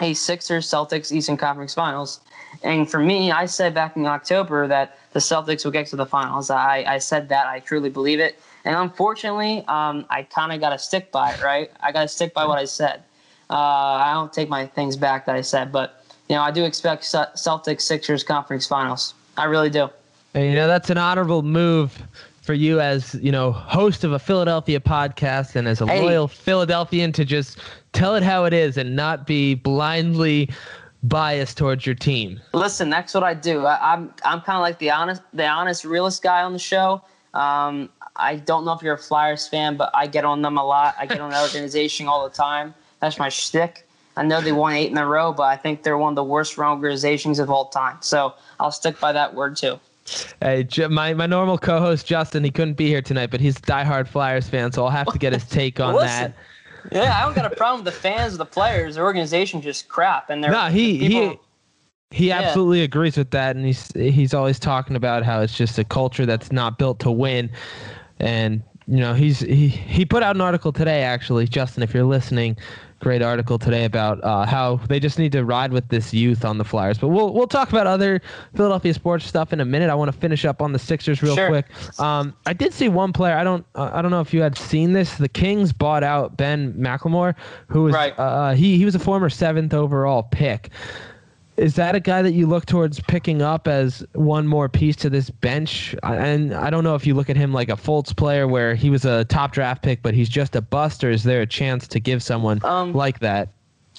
[SPEAKER 2] a Sixers Celtics Eastern Conference Finals. And for me, I said back in October that the Celtics will get to the finals. I, I said that. I truly believe it. And unfortunately, um, I kind of got to stick by it, right? I got to stick by what I said. Uh, I don't take my things back that I said, but you know, I do expect Celtics Sixers Conference Finals. I really do.
[SPEAKER 1] And, you know, that's an honorable move for you as, you know, host of a Philadelphia podcast and as a hey. loyal Philadelphian to just tell it how it is and not be blindly biased towards your team.
[SPEAKER 2] Listen, that's what I do. I, am I'm, I'm kind of like the honest the honest realist guy on the show. Um, I don't know if you're a Flyers fan, but I get on them a lot. I get on the organization all the time. That's my shtick. I know they won eight in a row, but I think they're one of the worst run organizations of all time. So I'll stick by that word too.
[SPEAKER 1] Hey, my, my normal co-host Justin, he couldn't be here tonight, but he's a diehard Flyers fan, so I'll have to get his take on
[SPEAKER 2] that. Yeah, I don't got a problem with the fans, the players, the organization just crap, and they're
[SPEAKER 1] no, he he he yeah. absolutely agrees with that, and he's he's always talking about how it's just a culture that's not built to win, and you know he's he he put out an article today actually, Justin, if you're listening, great article today about uh, how they just need to ride with this youth on the Flyers. But we'll we'll talk about other Philadelphia sports stuff in a minute. I want to finish up on the Sixers real
[SPEAKER 2] Sure.
[SPEAKER 1] quick. Um, I did see one player. I don't uh, I don't know if you had seen this. The Kings bought out Ben McLemore, who was
[SPEAKER 2] Right.
[SPEAKER 1] uh, he he was a former seventh overall pick. Is that a guy that you look towards picking up as one more piece to this bench? And I don't know if you look at him like a Fultz player where he was a top draft pick, but he's just a bust, or is there a chance to give someone
[SPEAKER 2] Um,
[SPEAKER 1] like that?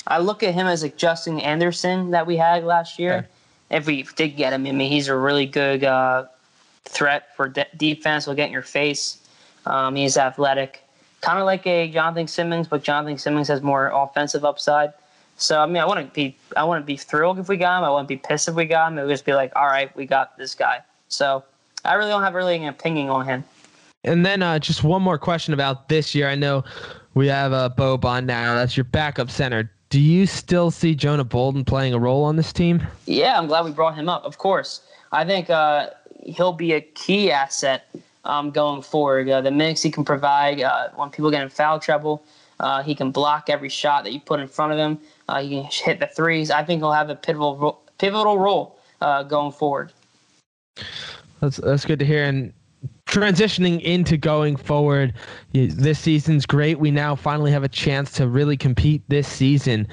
[SPEAKER 2] I look at him as like Justin Anderson that we had last year. If we did get him, I mean, he's a really good uh, threat for de- defense. Will get in your face. Um, he's athletic, kind of like a Jonathan Simmons, but Jonathan Simmons has more offensive upside. So I mean, I wouldn't be I wouldn't be thrilled if we got him. I wouldn't be pissed if we got him. It would just be like, all right, we got this guy. So I really don't have really an opinion on him.
[SPEAKER 1] And then uh, just one more question about this year. I know we have a uh, Boban now. That's your backup center. Do you still see Jonah Bolden playing a role on this team?
[SPEAKER 2] Yeah, I'm glad we brought him up. Of course, I think uh, he'll be a key asset um, going forward. Uh, the minutes he can provide uh, when people get in foul trouble, uh, he can block every shot that you put in front of him. Uh, he can hit the threes. I think he'll have a pivotal pivotal role uh, going forward.
[SPEAKER 1] That's that's good to hear. And transitioning into going forward, this season's great. We now finally have a chance to really compete this season.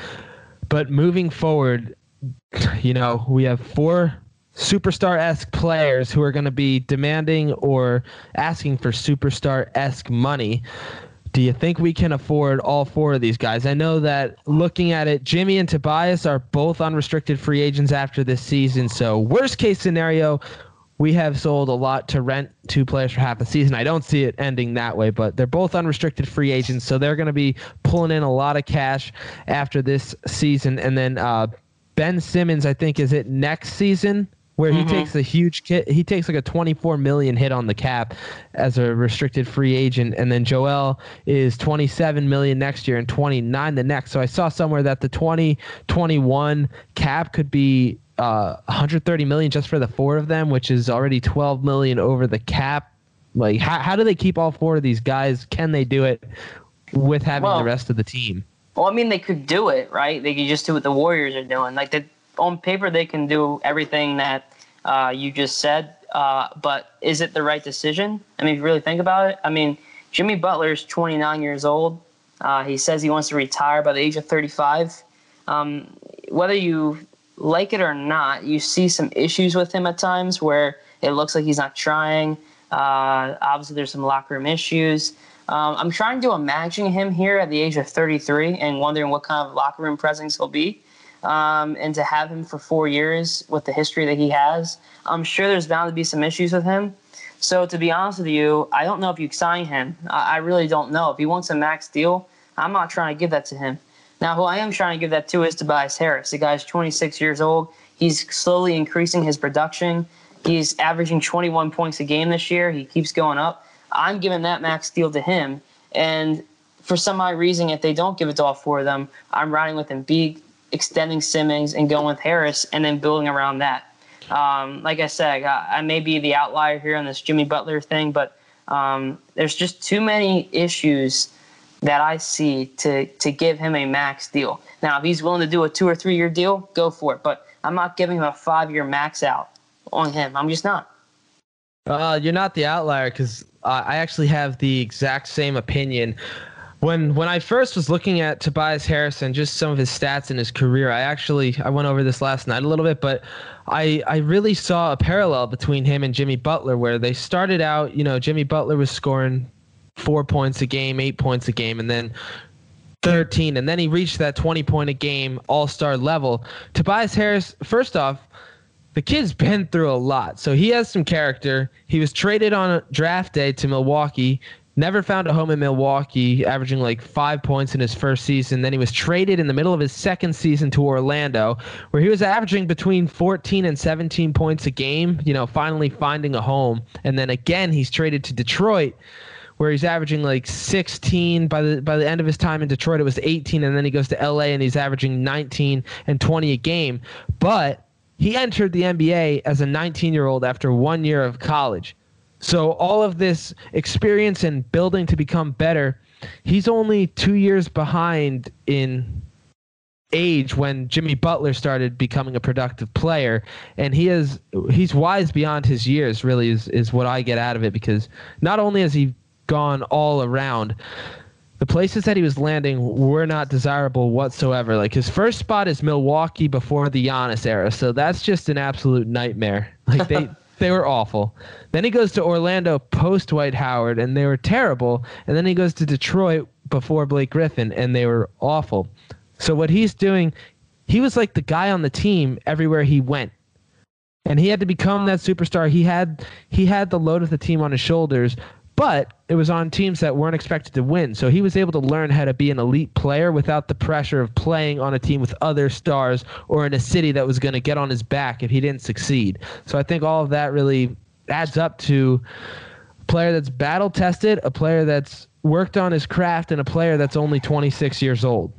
[SPEAKER 1] But moving forward, you know, we have four superstar esque players who are going to be demanding or asking for superstar esque money. Do you think we can afford all four of these guys? I know that looking at it, Jimmy and Tobias are both unrestricted free agents after this season. So, worst case scenario, we have sold a lot to rent two players for half a season. I don't see it ending that way, but they're both unrestricted free agents, so they're going to be pulling in a lot of cash after this season. And then uh, Ben Simmons, I think, is it next season where he takes a huge kit. He takes like a 24 million hit on the cap as a restricted free agent, and then Joel is 27 million next year and 29 the next. So I saw somewhere that the 2021 cap could be uh, 130 million just for the four of them, which is already 12 million over the cap. Like, how, how do they keep all four of these guys? Can they do it with having
[SPEAKER 2] Well-
[SPEAKER 1] the rest of the team?
[SPEAKER 2] Well, I mean, they could do it, right? They could just do what the Warriors are doing. Like, they, on paper, they can do everything that uh, you just said. Uh, but is it the right decision? I mean, if you really think about it, I mean, Jimmy Butler is 29 years old. Uh, he says he wants to retire by the age of 35. Um, whether you like it or not, you see some issues with him at times where it looks like he's not trying. Uh, obviously, there's some locker room issues. Um, I'm trying to imagine him here at the age of 33 and wondering what kind of locker room presence he'll be. Um, and to have him for four years with the history that he has, I'm sure there's bound to be some issues with him. So to be honest with you, I don't know if you sign him. I, I really don't know. If he wants a max deal, I'm not trying to give that to him. Now, who I am trying to give that to is Tobias Harris. The guy's 26 years old. He's slowly increasing his production. He's averaging 21 points a game this year. He keeps going up. I'm giving that max deal to him. And for some odd reason, if they don't give it to all four of them, I'm riding with Embiid, extending Simmons, and going with Harris, and then building around that. Um, like I said, I, I may be the outlier here on this Jimmy Butler thing, but um, there's just too many issues that I see to to give him a max deal. Now, if he's willing to do a two or three year deal, go for it. But I'm not giving him a five year max out on him. I'm just not.
[SPEAKER 1] Uh, you're not the outlier because uh, I actually have the exact same opinion. When when I first was looking at Tobias Harrison, just some of his stats in his career, I actually I went over this last night a little bit, but I I really saw a parallel between him and Jimmy Butler, where they started out, you know, Jimmy Butler was scoring four points a game, eight points a game, and then 13, and then he reached that 20 point a game all star level. Tobias Harris, first off, the kid's been through a lot, so he has some character. He was traded on draft day to Milwaukee. Never found a home in Milwaukee, averaging like five points in his first season. Then he was traded in the middle of his second season to Orlando, where he was averaging between 14 and 17 points a game, you know, finally finding a home. And then again, he's traded to Detroit, where he's averaging like 16 by the by the end of his time in Detroit it was 18 and then he goes to LA and he's averaging 19 and 20 a game but he entered the NBA as a 19-year-old after 1 year of college so all of this experience and building to become better he's only two years behind in age when Jimmy Butler started becoming a productive player and he is he's wise beyond his years really is is what I get out of it because not only has he gone all around the places that he was landing were not desirable whatsoever. Like his first spot is Milwaukee before the Giannis era, so that's just an absolute nightmare. Like they they were awful. Then he goes to Orlando post Dwight Howard, and they were terrible. And then he goes to Detroit before Blake Griffin, and they were awful. So what he's doing, he was like the guy on the team everywhere he went. And he had to become that superstar. He had he had the load of the team on his shoulders, but it was on teams that weren't expected to win. So he was able to learn how to be an elite player without the pressure of playing on a team with other stars or in a city that was going to get on his back if he didn't succeed. So I think all of that really adds up to a player that's battle tested, a player that's worked on his craft, and a player that's only 26 years old.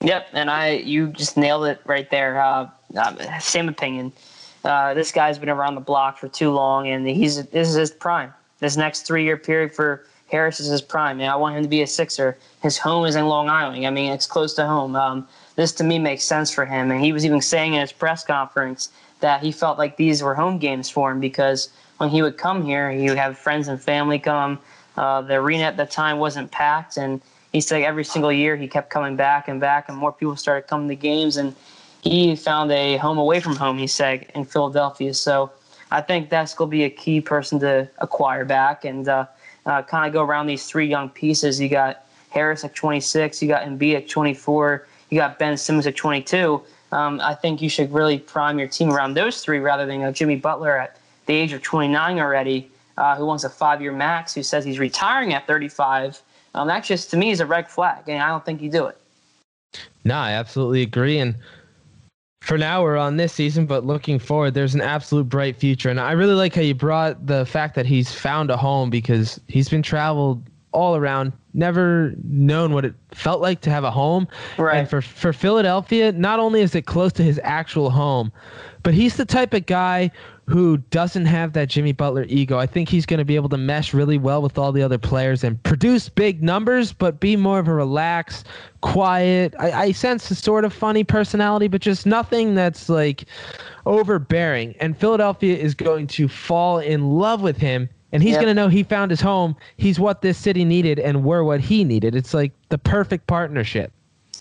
[SPEAKER 2] Yep, and I you just nailed it right there. Uh, uh, same opinion. Uh, this guy's been around the block for too long, and he's this is his prime this next three year period for Harris is his prime. And I want him to be a Sixer. His home is in Long Island. I mean, it's close to home. Um, this to me makes sense for him. And he was even saying in his press conference that he felt like these were home games for him because when he would come here, he would have friends and family come. Uh, the arena at the time wasn't packed, and he said every single year he kept coming back and back, and more people started coming to games, and he found a home away from home. He said in Philadelphia. So I think that's going to be a key person to acquire back and uh, uh, kind of go around these three young pieces. You got Harris at 26, you got Embiid at 24, you got Ben Simmons at 22. Um, I think you should really prime your team around those three rather than you know, Jimmy Butler at the age of 29 already, uh, who wants a five-year max, who says he's retiring at 35. Um, that just to me is a red flag, and I don't think you do it.
[SPEAKER 1] No, I absolutely agree. And for now we're on this season, but looking forward, there's an absolute bright future. And I really like how you brought the fact that he's found a home because he's been traveled all around, never known what it felt like to have a home.
[SPEAKER 2] Right.
[SPEAKER 1] And for for Philadelphia, not only is it close to his actual home, but he's the type of guy who doesn't have that Jimmy Butler ego. I think he's going to be able to mesh really well with all the other players and produce big numbers, but be more of a relaxed, quiet. I, I sense a sort of funny personality, but just nothing that's like overbearing. And Philadelphia is going to fall in love with him. And he's yep. going to know he found his home. He's what this city needed, and we're what he needed. It's like the perfect partnership.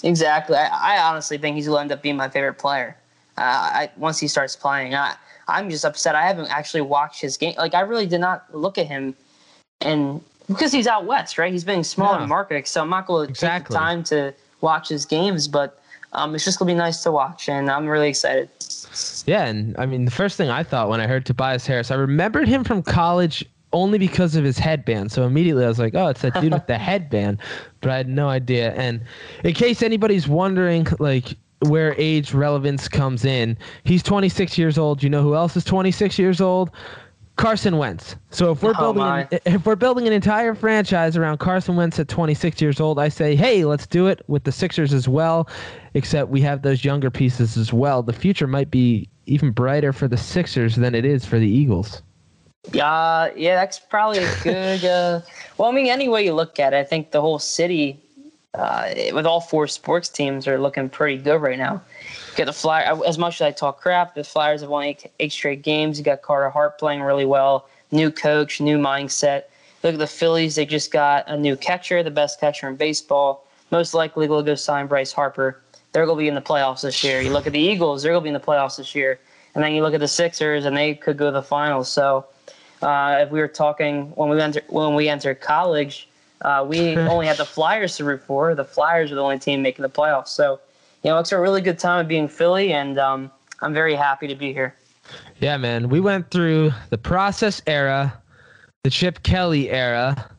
[SPEAKER 2] Exactly. I, I honestly think he's going to end up being my favorite player. Uh, I, once he starts playing, I, I'm just upset. I haven't actually watched his game. Like I really did not look at him, and because he's out west, right? He's being smaller no. market, so I'm not going to exactly. take the time to watch his games. But um, it's just going to be nice to watch, and I'm really excited.
[SPEAKER 1] Yeah, and I mean, the first thing I thought when I heard Tobias Harris, I remembered him from college only because of his headband. So immediately I was like, oh, it's that dude with the headband. But I had no idea. And in case anybody's wondering, like, where age relevance comes in. He's 26 years old. You know who else is 26 years old? Carson Wentz. So if we're oh building an, if we're building an entire franchise around Carson Wentz at 26 years old, I say, hey, let's do it with the Sixers as well. Except we have those younger pieces as well. The future might be even brighter for the Sixers than it is for the Eagles.
[SPEAKER 2] Uh, yeah, that's probably a good. Uh, well, I mean, any way you look at it, I think the whole city uh, with all four sports teams are looking pretty good right now. You got the Flyers. As much as I talk crap, the Flyers have won eight, eight straight games. You got Carter Hart playing really well. New coach, new mindset. Look at the Phillies. They just got a new catcher, the best catcher in baseball. Most likely, they'll go sign Bryce Harper. They're going to be in the playoffs this year. You look at the Eagles; they're going to be in the playoffs this year. And then you look at the Sixers, and they could go to the finals. So, uh, if we were talking when we enter when we entered college, uh, we only had the Flyers to root for. The Flyers are the only team making the playoffs. So, you know, it's a really good time of being Philly, and um, I'm very happy to be here.
[SPEAKER 1] Yeah, man. We went through the process era, the Chip Kelly era.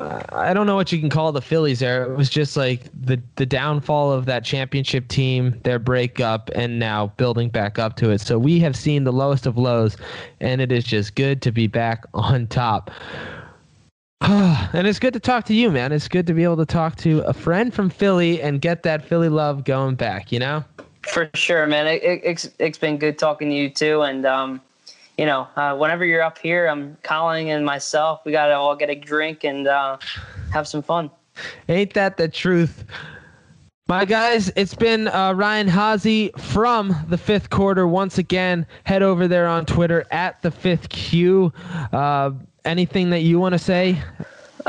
[SPEAKER 1] Uh, I don't know what you can call the Phillies era. It was just like the the downfall of that championship team, their breakup, and now building back up to it. So we have seen the lowest of lows, and it is just good to be back on top. and it's good to talk to you, man. It's good to be able to talk to a friend from Philly and get that Philly love going back, you know?
[SPEAKER 2] For sure, man. It, it, it's, it's been good talking to you, too. And, um, you know, uh, whenever you're up here, I'm Colin and myself. We got to all get a drink and uh, have some fun.
[SPEAKER 1] Ain't that the truth? My guys, it's been uh, Ryan Haase from the Phifth Quarter once again. Head over there on Twitter at the Phifth Q. Uh, anything that you want to say?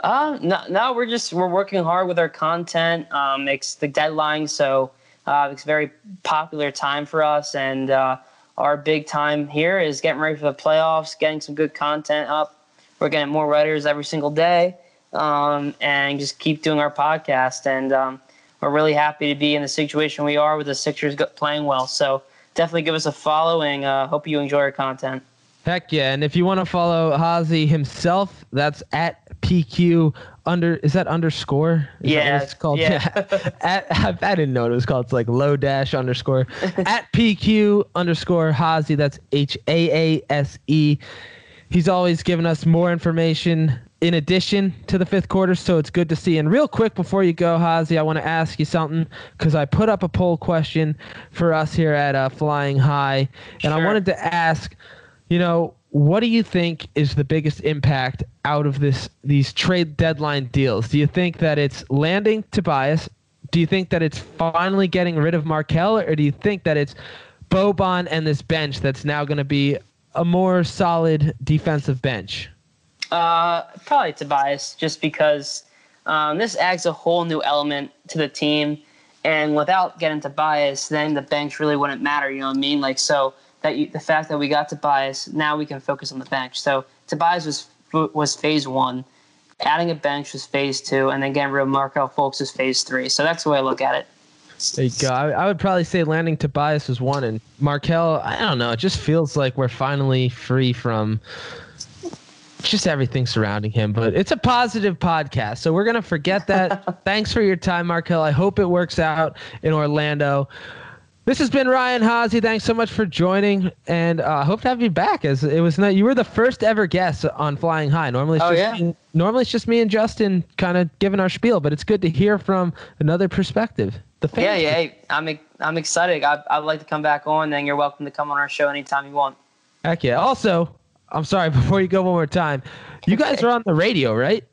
[SPEAKER 2] Uh, no, no, we're just we're working hard with our content. Um, it's the deadline, so uh, it's a very popular time for us, and uh, our big time here is getting ready for the playoffs, getting some good content up. We're getting more writers every single day, um, and just keep doing our podcast. And um, we're really happy to be in the situation we are with the Sixers playing well. So definitely give us a following. Uh, hope you enjoy our content.
[SPEAKER 1] Heck yeah! And if you want to follow Haase himself, that's at PQ under. Is that underscore? Is
[SPEAKER 2] yeah,
[SPEAKER 1] that it's called. Yeah. yeah. at, I didn't know what it was called. It's like low dash underscore at PQ underscore Haase. That's H A A S E. He's always giving us more information in addition to the Phifth Quarter, so it's good to see. And real quick before you go, Haase, I want to ask you something because I put up a poll question for us here at uh, Phlying High, and sure. I wanted to ask you know, what do you think is the biggest impact out of this these trade deadline deals? Do you think that it's landing Tobias? Do you think that it's finally getting rid of Markelle, or do you think that it's Boban and this bench that's now going to be a more solid defensive bench?
[SPEAKER 2] Uh, probably Tobias, just because um, this adds a whole new element to the team, and without getting Tobias, then the bench really wouldn't matter. You know what I mean? Like so that you, the fact that we got Tobias, now we can focus on the bench. So Tobias was was phase one, adding a bench was phase two, and then getting rid of Markelle Fultz is phase three. So that's the way I look at it.
[SPEAKER 1] There you go. I, I, would probably say landing Tobias was one, and Markelle. I don't know. It just feels like we're finally free from just everything surrounding him. But it's a positive podcast, so we're gonna forget that. Thanks for your time, Markelle. I hope it works out in Orlando. This has been Ryan Haase. Thanks so much for joining, and I uh, hope to have you back. As it was, not, you were the first ever guest on Phlying High. Normally, it's
[SPEAKER 2] oh,
[SPEAKER 1] just
[SPEAKER 2] yeah?
[SPEAKER 1] me, normally it's just me and Justin kind of giving our spiel, but it's good to hear from another perspective.
[SPEAKER 2] The fans. Yeah, yeah. I'm I'm excited. I, I'd like to come back on. Then you're welcome to come on our show anytime you want.
[SPEAKER 1] Heck yeah. Also, I'm sorry. Before you go one more time, you guys are on the radio, right?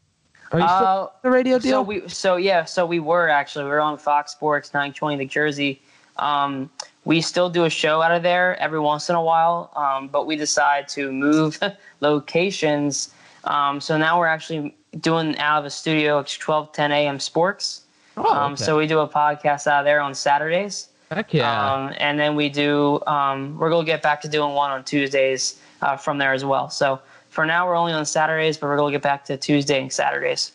[SPEAKER 1] Are you still uh, the radio deal?
[SPEAKER 2] So we, so yeah, so we were actually we are on Fox Sports 920 New Jersey um, we still do a show out of there every once in a while, um, but we decide to move locations. Um, so now we're actually doing out of a studio. It's 12 10 a.m. Sports. Oh, um, okay. So we do a podcast out of there on Saturdays.
[SPEAKER 1] Heck yeah.
[SPEAKER 2] Um, and then we do, um, we're going to get back to doing one on Tuesdays uh, from there as well. So for now, we're only on Saturdays, but we're going to get back to Tuesday and Saturdays.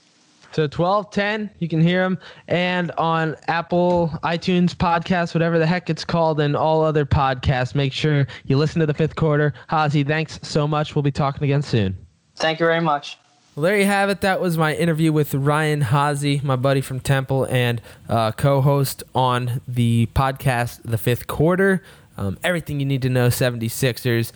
[SPEAKER 1] So 1210, you can hear them. And on Apple, iTunes podcast, whatever the heck it's called, and all other podcasts, make sure you listen to the Phifth Quarter. Haase, thanks so much. We'll be talking again soon.
[SPEAKER 2] Thank you very much.
[SPEAKER 1] Well, there you have it. That was my interview with Ryan Haase, my buddy from Temple and uh, co host on the podcast, The Phifth Quarter. Um, everything you need to know 76ers.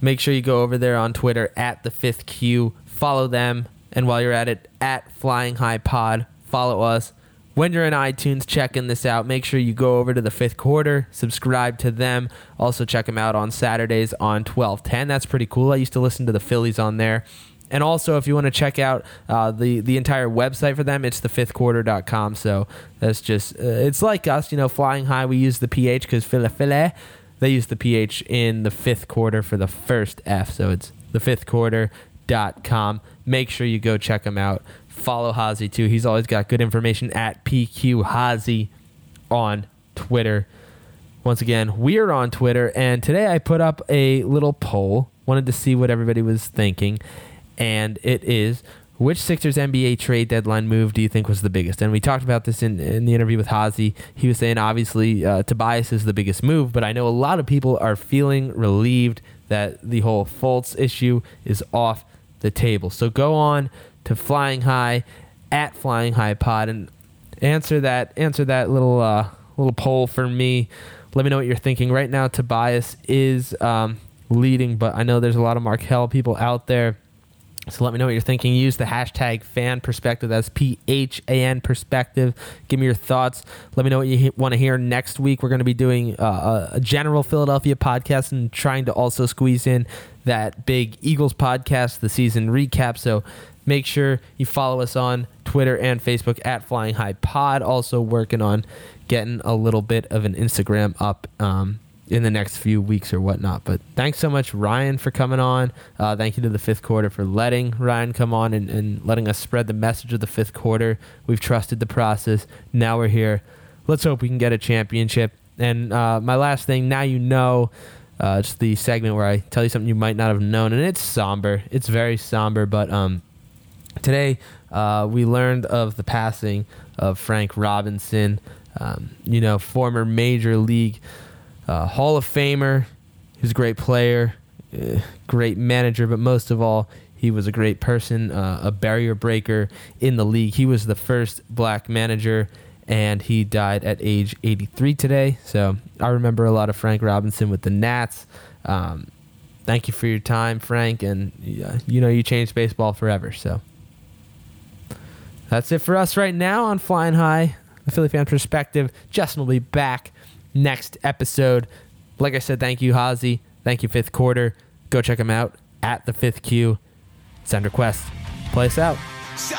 [SPEAKER 1] Make sure you go over there on Twitter at The Phifth Q. Follow them and while you're at it, at Phlying High Pod, follow us. When you're in iTunes checking this out, make sure you go over to the Phifth Quarter, subscribe to them. Also, check them out on Saturdays on 1210. That's pretty cool. I used to listen to the Phillies on there. And also, if you want to check out uh, the the entire website for them, it's thephifthquarter.com. So that's just uh, it's like us, you know, Phlying High. We use the ph because Philly Philly, they use the ph in the Phifth Quarter for the first f. So it's the Phifth Quarter.com make sure you go check him out. Follow Haase too. He's always got good information at PQ Haase on Twitter. Once again, we are on Twitter, and today I put up a little poll. Wanted to see what everybody was thinking, and it is which Sixers NBA trade deadline move do you think was the biggest? And we talked about this in, in the interview with Haase. He was saying obviously uh, Tobias is the biggest move, but I know a lot of people are feeling relieved that the whole Fultz issue is off the table. So go on to Phlying High at Phlying High Pod and answer that answer that little uh, little poll for me. Let me know what you're thinking. Right now, Tobias is um, leading, but I know there's a lot of Markelle people out there. So let me know what you're thinking. Use the hashtag Phan perspective. That's P H A N perspective. Give me your thoughts. Let me know what you want to hear next week. We're going to be doing uh, a general Philadelphia podcast and trying to also squeeze in that big Eagles podcast, the season recap. So make sure you follow us on Twitter and Facebook at Phlying High Pod. Also working on getting a little bit of an Instagram up. Um, in the next few weeks or whatnot. But thanks so much, Ryan, for coming on. Uh, thank you to the Phifth Quarter for letting Ryan come on and, and letting us spread the message of the Phifth Quarter. We've trusted the process. Now we're here. Let's hope we can get a championship. And uh, my last thing, now you know. Uh, it's the segment where I tell you something you might not have known, and it's somber. It's very somber, but um, today uh, we learned of the passing of Frank Robinson, um, you know, former major league uh, Hall of Famer. He was a great player, uh, great manager, but most of all, he was a great person, uh, a barrier breaker in the league. He was the first black manager, and he died at age 83 today. So I remember a lot of Frank Robinson with the Nats. Um, thank you for your time, Frank, and you know you changed baseball forever. So that's it for us right now on Phlying High, the Philly fan perspective. Justin will be back next episode. Like I said, thank you, Hazy. Thank you, Phifth Quarter. Go check them out at the Phifth Q. Send requests. Play us out. So